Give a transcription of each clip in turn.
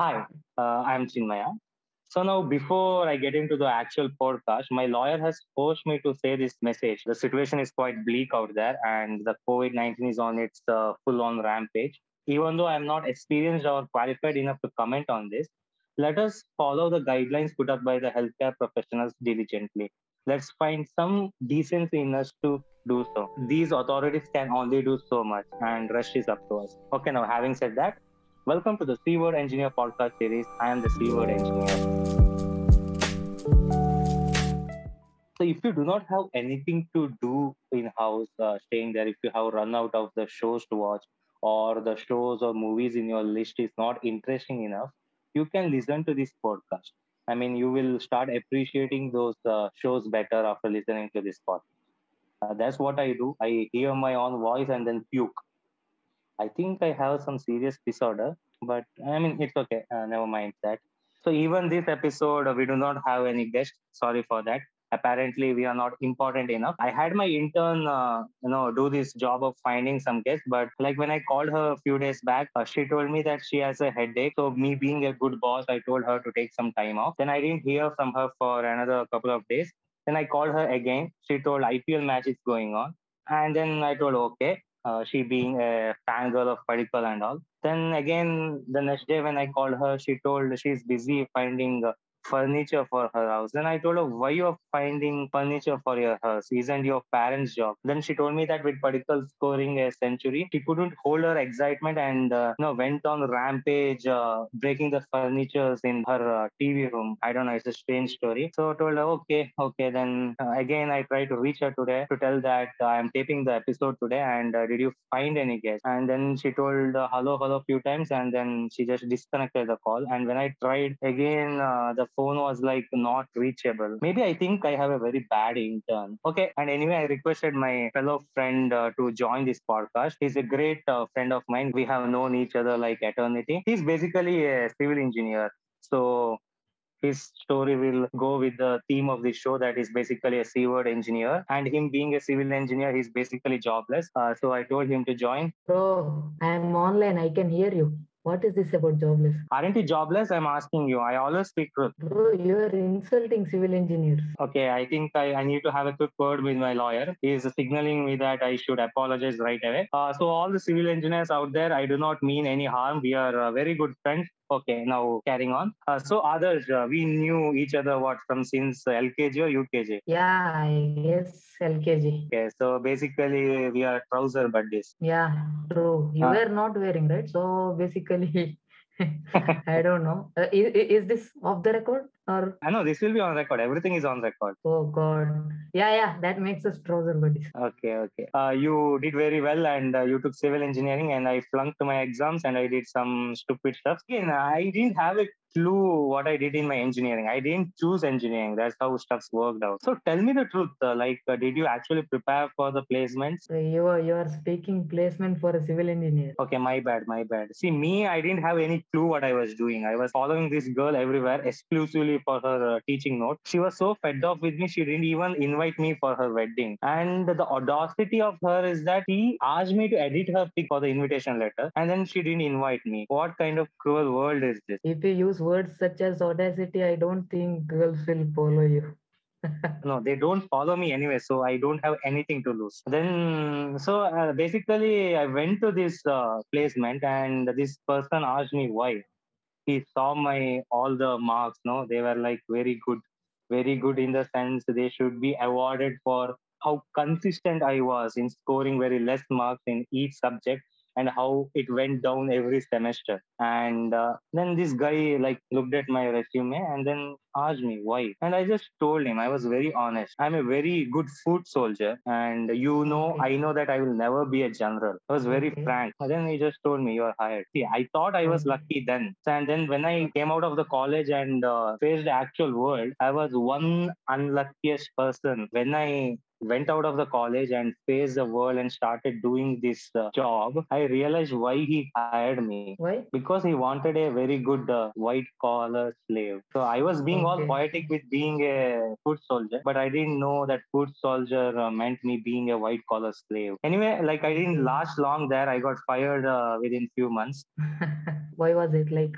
Hi, uh, I'm Chinmaya. So now, before I get into the actual podcast, my lawyer has forced me to say this message. The situation is quite bleak out there, and the COVID 19 is on its uh, full on rampage. Even though I'm not experienced or qualified enough to comment on this, let us follow the guidelines put up by the healthcare professionals diligently. Let's find some decency in us to do so. These authorities can only do so much, and rest is up to us. Okay, now having said that, welcome to the C Word Engineer podcast series. I am the C Word Engineer. So, if you do not have anything to do in house, uh, staying there, if you have run out of the shows to watch, or the shows or movies in your list is not interesting enough, you can listen to this podcast. I mean, you will start appreciating those uh, shows better after listening to this podcast. Uh, that's what I do. I hear my own voice and then puke. I think I have some serious disorder, but I mean, it's okay. Uh, never mind that. So, even this episode, uh, we do not have any guests. Sorry for that. Apparently, we are not important enough. I had my intern, uh, you know, do this job of finding some guests, but like when I called her a few days back, uh, she told me that she has a headache. So, me being a good boss, I told her to take some time off. Then I didn't hear from her for another couple of days. Then I called her again. She told IPL match is going on. And then I told, okay, uh, she being a fangirl of Padikkal and all. Then again, the next day when I called her, she told she's busy finding uh, furniture for her house. Then I told her, why you are finding furniture for your house? Isn't your parents' job? Then she told me that with Padikkal scoring a century, she couldn't hold her excitement and uh, you know went on rampage, uh, breaking the furnitures in her uh, TV room. I don't know, it's a strange story. So I told her, okay, okay. Then uh, again, I tried to reach her today to tell that I am taping the episode today and uh, did you find any guests? And then she told uh, hello, hello a few times and then she just disconnected the call. And when I tried again, the phone was like not reachable. Maybe I think I have a very bad intern. Okay. And anyway, I requested my fellow friend uh, to join this podcast. He's a great uh, friend of mine. We have known each other like eternity. He's basically a civil engineer. So his story will go with the theme of the show that is basically a word engineer. And him being a civil engineer, he's basically jobless. Uh, so I told him to join. Bro, I'm online. I can hear you. What is this about jobless? Aren't you jobless? I'm asking you. I always speak truth. Bro, you're insulting civil engineers. Okay, I think I, I need to have a quick word with my lawyer. He is signaling me that I should apologize right away. Uh, so, all the civil engineers out there, I do not mean any harm. We are uh, very good friends. Okay, now carrying on. Uh, so, others, uh, we knew each other what from since LKG or UKG? Yeah, yes, LKG. Okay, so basically we are trouser buddies. Yeah, true. You Uh, were not wearing, right? So basically, I don't know. Uh, is, is this off the record or? I know this will be on record. Everything is on record. Oh God. Yeah, yeah. That makes us trouser buddies. Okay, okay. Uh, you did very well, and uh, you took civil engineering, and I flunked my exams, and I did some stupid stuff. Again, I didn't have a clue what I did in my engineering. I didn't choose engineering. That's how stuffs worked out. So tell me the truth. Uh, like, uh, did you actually prepare for the placements? So you are you are speaking placement for a civil engineer. Okay, my bad, my bad. See, me, I didn't have any clue what I was doing. I was following this girl everywhere exclusively for her uh, teaching note. She was so fed up with me, she didn't even invite me for her wedding. And the audacity of her is that she asked me to edit her pic for the invitation letter, and then she didn't invite me. What kind of cruel world is this? If you use words such as audacity, I don't think girls will follow you. no they don't follow me anyway so i don't have anything to lose then so uh, basically i went to this uh, placement and this person asked me why he saw my all the marks no? They were like very good very good in the sense they should be awarded for how consistent i was in scoring very less marks in each subject and how it went down every semester. And uh, then this guy like looked at my resume and then asked me why. And i just told him i was very honest. I'm a very good foot soldier and you know i know that i will never be a general. I was very frank. And then he just told me you're hired. See i thought i was lucky then. And then when i came out of the college and uh, faced the actual world i was one unluckiest person when i went out of the college and faced the world and started doing this uh, job, I realized why he hired me. Why? Because he wanted a very good uh, white collar slave. So I was being all poetic with being a foot soldier, but I didn't know that foot soldier uh, meant me being a white collar slave. Anyway, like I didn't last long there. I got fired uh, within few months. Why was it like?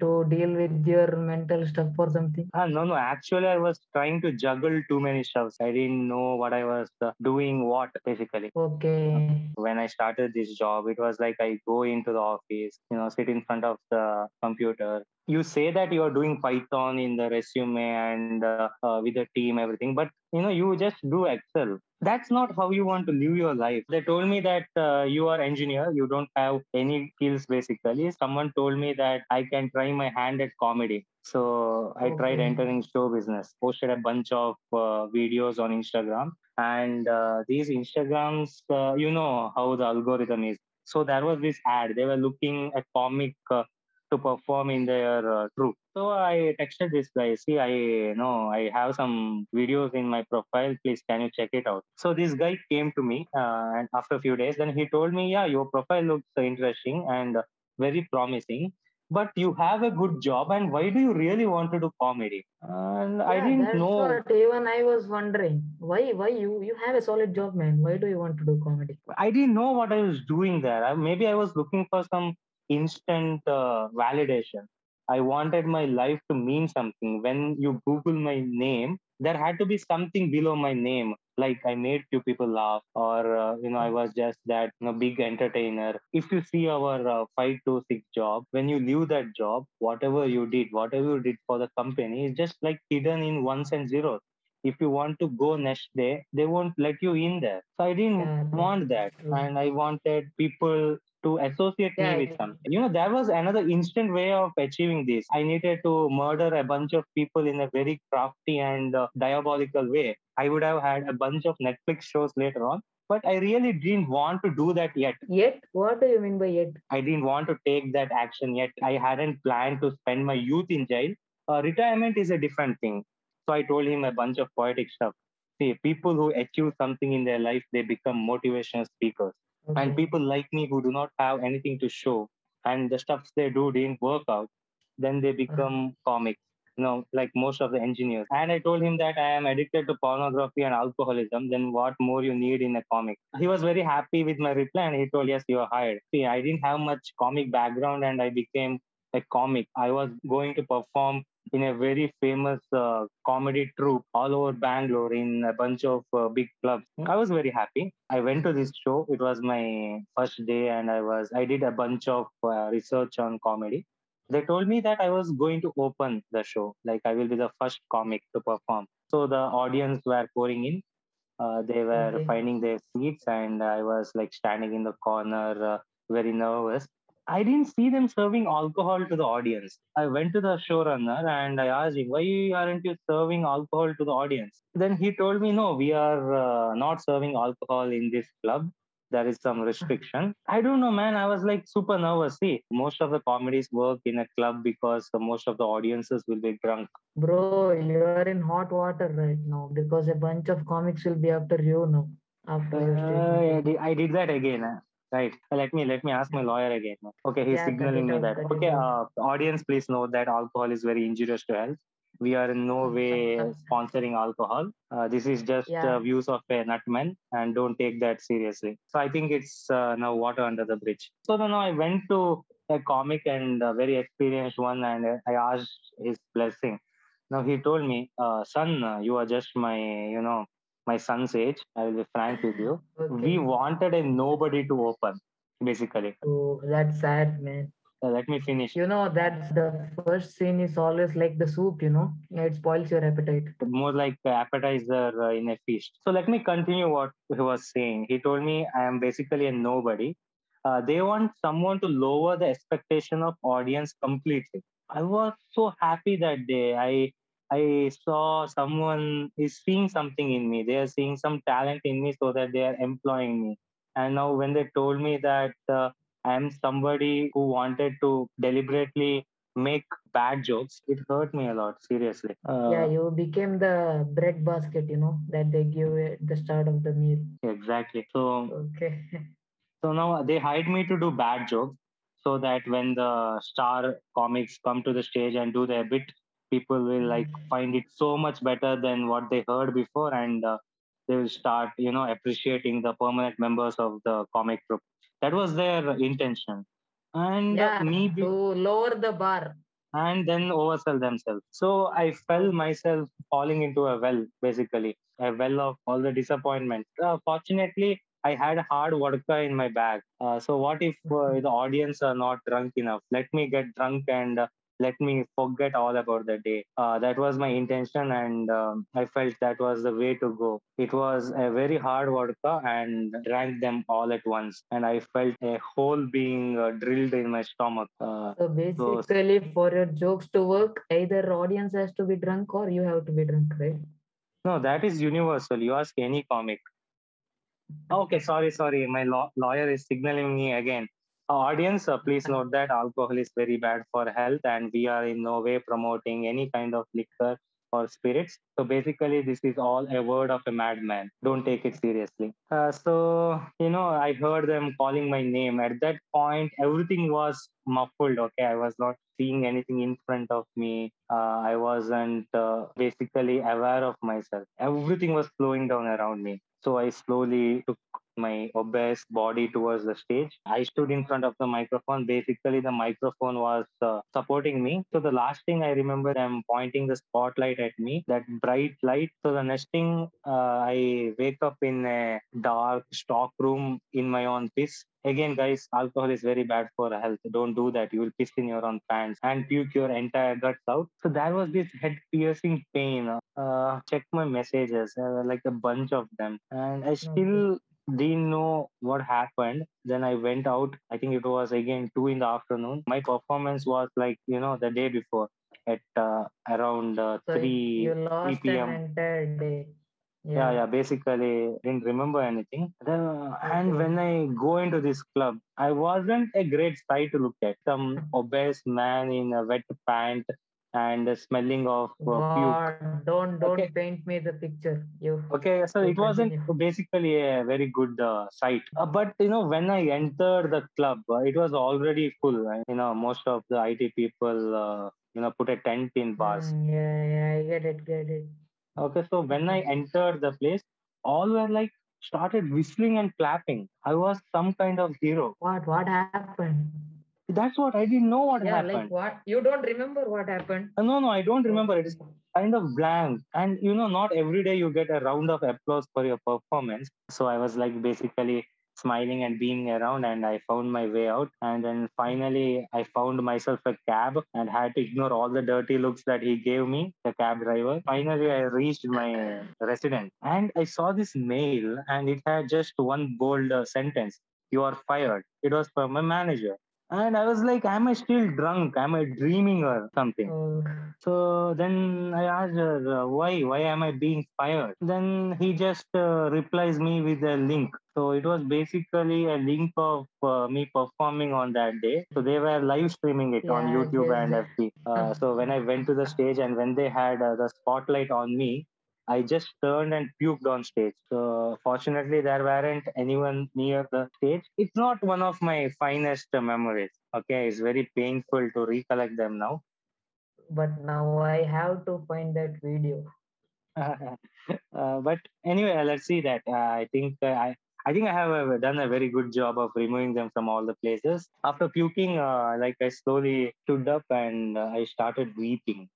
To deal with your mental stuff or something? Ah, no, no. Actually, I was trying to juggle too many stuffs. I didn't know what I was uh, doing, what basically. Okay. When I started this job, it was like I go into the office, you know, sit in front of the computer. You say that you are doing Python in the resume and uh, uh, with the team, everything, but you know, you just do Excel. That's not how you want to live your life. They told me that uh, you are engineer you don't have any skills basically. Someone told me that i can try my hand at comedy. So i Okay. tried entering show business posted a bunch of uh, videos on instagram. And uh, these instagrams uh, you know how the algorithm is. So there was this ad. They were looking at comic uh, to perform in their uh, troupe. So I texted this guy, see, I know I have some videos in my profile. Please, can you check it out? So this guy came to me, uh, and after a few days, then he told me, yeah, your profile looks interesting and very promising. But you have a good job, and why do you really want to do comedy? And I didn't know. what even I was wondering. Why why you you have a solid job, man? Why do you want to do comedy? I didn't know what I was doing there. I, maybe I was looking for some instant uh, validation. I wanted my life to mean something. When you Google my name, there had to be something below my name, like I made few people laugh, or uh, you know, I was just that you know, big entertainer. If you see our uh, five to six job, when you leave that job, whatever you did, whatever you did for the company, is just like hidden in ones and zeros if you want to go next day they won't let you in there so i didn't Yeah, want that and i wanted people to associate Yeah, me with something you know there was another instant way of achieving this i needed to murder a bunch of people in a very crafty and uh, diabolical way i would have had a bunch of netflix shows later on but i really didn't want to do that yet Yet, what do you mean by yet? I didn't want to take that action yet. I hadn't planned to spend my youth in jail. Uh, retirement is a different thing. So I told him a bunch of poetic stuff. See, people who achieve something in their life, they become motivational speakers. And mm-hmm. people like me who do not have anything to show and the stuff they do didn't work out, then they become mm-hmm. comics. You know, like most of the engineers. And I told him that I am addicted to pornography and alcoholism. Then what more you need in a comic? He was very happy with my reply and he told, Yes, you are hired. See, I didn't have much comic background and I became a comic. I was going to perform in a very famous uh, comedy troupe all over Bangalore in a bunch of uh, big clubs. I was very happy. I went to this show. It was my first day, and I was I did a bunch of uh, research on comedy. They told me that I was going to open the show, like I will be the first comic to perform. So the audience were pouring in. Uh, they were Okay. finding their seats, and I was like standing in the corner, uh, very nervous. I didn't see them serving alcohol to the audience. I went to the showrunner and I asked him, why aren't you serving alcohol to the audience? Then he told me, no, we are uh, not serving alcohol in this club. There is some restriction. I don't know, man. I was like super nervous. See, most of the comedies work in a club because the most of the audiences will be drunk. Bro, you are in hot water right now because a bunch of comics will be after you now. After Uh, I, did, I did that again. uh, Right. Let me let me ask my lawyer again. Okay, he's Yeah, signaling me that. Okay, uh, audience, please know that alcohol is very injurious to health. We are in no way sponsoring alcohol. Uh, this is just Yeah. uh, views of a nutman, and don't take that seriously. So I think it's uh, now water under the bridge. So then I went to a comic and a very experienced one, and uh, I asked his blessing. Now he told me, uh, "Son, uh, you are just my, you know, my son's age. I will be frank with you. We wanted a nobody to open, basically. Oh, that's sad, man. Let me finish. You know, that's the first scene is always like the soup, you know, it spoils your appetite. More like the appetizer uh, in a feast. So let me continue what he was saying. He told me I am basically a nobody. Uh, they want someone to lower the expectation of audience completely. I was so happy that day. I I saw someone is seeing something in me. They are seeing some talent in me, so that they are employing me. And now when they told me that uh, I am somebody who wanted to deliberately make bad jokes, it hurt me a lot. Seriously. Uh, yeah, you became the bread basket, you know, that they give at the start of the meal. Exactly. So Okay. so now they hired me to do bad jokes so that when the star comics come to the stage and do their bit, people will like find it so much better than what they heard before and uh, they will start, you know, appreciating the permanent members of the comic group. That was their intention. And uh, yeah, me be- to lower the bar. and then oversell themselves. So I felt myself falling into a well, basically, a well of all the disappointment. Uh, fortunately, I had hard vodka in my bag. Uh, so what if uh, the audience are not drunk enough? Let me get drunk and uh, let me forget all about the day. Uh, that was my intention, and um, I felt that was the way to go. It was a very hard vodka and drank them all at once, and I felt a hole being uh, drilled in my stomach. Uh, So basically, for your jokes to work, either audience has to be drunk or you have to be drunk, right? no, that is universal. You ask any comic. Okay, sorry, sorry. My law- lawyer is signaling me again. Audience, uh, please note that alcohol is very bad for health, and we are in no way promoting any kind of liquor or spirits. So basically, this is all a word of a madman. Don't take it seriously. Uh, so you know, I heard them calling my name. At that point, everything was muffled. Okay, I was not seeing anything in front of me. Uh, I wasn't uh, basically aware of myself. Everything was flowing down around me. So I slowly took my obese body towards the stage. I stood in front of the microphone. Basically, the microphone was uh, supporting me. So the last thing I remember, I'm pointing the spotlight at me, that bright light. So the next thing, uh, I wake up in a dark stock room in my own piss. Again, guys, alcohol is very bad for health. Don't do that. You will piss in your own pants and puke your entire guts out. So there was this head piercing pain. Uh, check my messages, uh, like a bunch of them, and I still didn't know what happened. Then I went out. I think it was again two in the afternoon. My performance was like you know the day before at uh, around uh, So three you 3 lost an p.m. Yeah, yeah. Basically, didn't remember anything. Then, and when I go into this club, I wasn't a great sight to look at. Some obese man in a wet pant and smelling of uh, puke. God, don't don't Okay. paint me the picture. You Okay, so you it wasn't basically a very good uh, sight. Uh, but you know, when I entered the club, uh, it was already full. uh, You know, most of the IT people, uh, you know, put a tent in bars. Mm, yeah, yeah, I get it, get it. Okay, so when I entered the place, all were like started whistling and clapping. I was some kind of hero. What what happened? That's what I didn't know what happened. Yeah, like what? You don't remember what happened? Uh, No, no, I don't remember. It is kind of blank. And you know, not every day you get a round of applause for your performance. So I was like basically smiling and being around and I found my way out. And then finally I found myself a cab and had to ignore all the dirty looks that he gave me, the cab driver. Finally I reached my residence and I saw this mail and it had just one bold uh, sentence. You are fired. It was from my manager. And I was like, am I still drunk? Am I dreaming or something? Oh, So then I asked her, uh, why? Why am I being fired? Then he just uh, replies me with a link. So it was basically a link of uh, me performing on that day. So they were live streaming it on YouTube yes, and. FB. Uh, so when I went to the stage and when they had uh, the spotlight on me, I just turned and puked on stage. So fortunately, there weren't anyone near the stage. It's not one of my finest memories. Okay, it's very painful to recollect them now. but now I have to find that video. uh, but anyway, uh, let's see that. Uh, I think uh, I. I think I have uh, done a very good job of removing them from all the places. After puking, uh, like I slowly stood up and uh, I started weeping.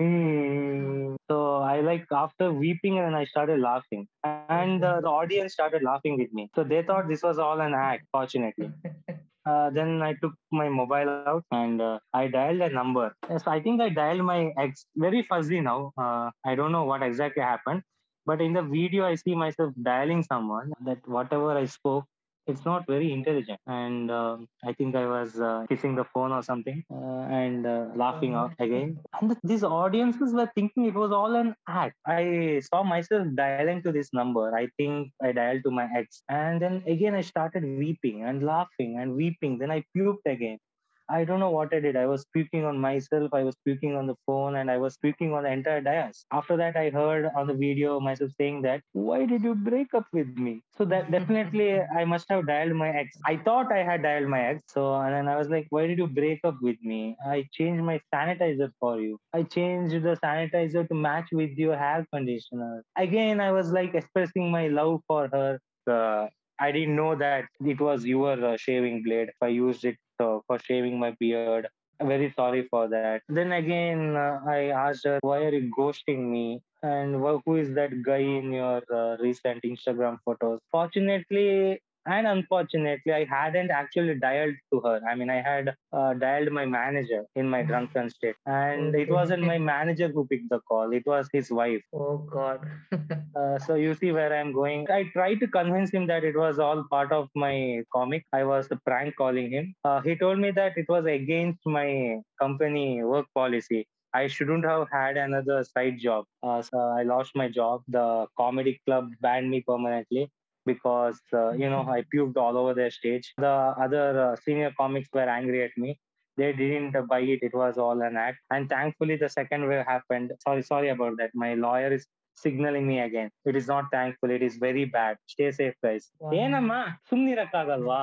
So I like after weeping and I started laughing, and uh, the audience started laughing with me. So they thought this was all an act. Fortunately, uh, then I took my mobile out and uh, I dialed a number. Yes, I think I dialed my ex. Very fuzzy now. Uh, I don't know what exactly happened, but in the video I see myself dialing someone. That whatever I spoke, it's not very intelligent. And um I think I was uh, kissing the phone or something uh, and uh, laughing out again. And th- these audiences were thinking it was all an act. I saw myself dialing to this number. I think I dialed to my ex. And then again, I started weeping and laughing and weeping. Then I puked again. I don't know what I did. I was puking on myself, I was puking on the phone, and I was puking on the entire dais. After that, I heard on the video myself saying that, Why did you break up with me? So that definitely I must have dialed my ex. I thought I had dialed my ex. So and then I was like, Why did you break up with me? I changed my sanitizer for you. I changed the sanitizer to match with your hair conditioner. Again, I was like expressing my love for her. Uh, I didn't know that it was your uh, shaving blade. I used it uh, for shaving my beard. very sorry for that. Then again, uh, I asked her, why are you ghosting me? And who is that guy in your recent Instagram photos? Fortunately, and unfortunately, I hadn't actually dialed to her. I mean, I had uh, dialed my manager in my drunken state, and it wasn't my manager who picked the call. It was his wife. Oh God. Uh, so you see where I'm going. I tried to convince him that it was all part of my comic. I was the prank calling him. Uh, he told me that it was against my company work policy. I shouldn't have had another side job. Uh, so I lost my job. The comedy club banned me permanently because uh, you know I puked all over their stage. The other uh, senior comics were angry at me. They didn't buy it. It was all an act. And thankfully, the second wave happened. Sorry, sorry about that. My lawyer is signaling me again. It is not thankful. It is very bad. Stay safe, guys. Wow. ಏನಮ್ಮ ಸುಮ್ನಿರಕ್ಕಾಗಲ್ವಾ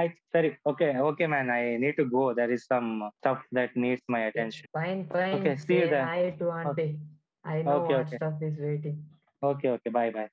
ಆಯ್ತು ಸರಿ okay okay man I need to go there is some stuff that needs my attention Fine, fine. Okay, see you Say there. hi to auntie. I know Okay, what okay. stuff is waiting. Okay okay bye bye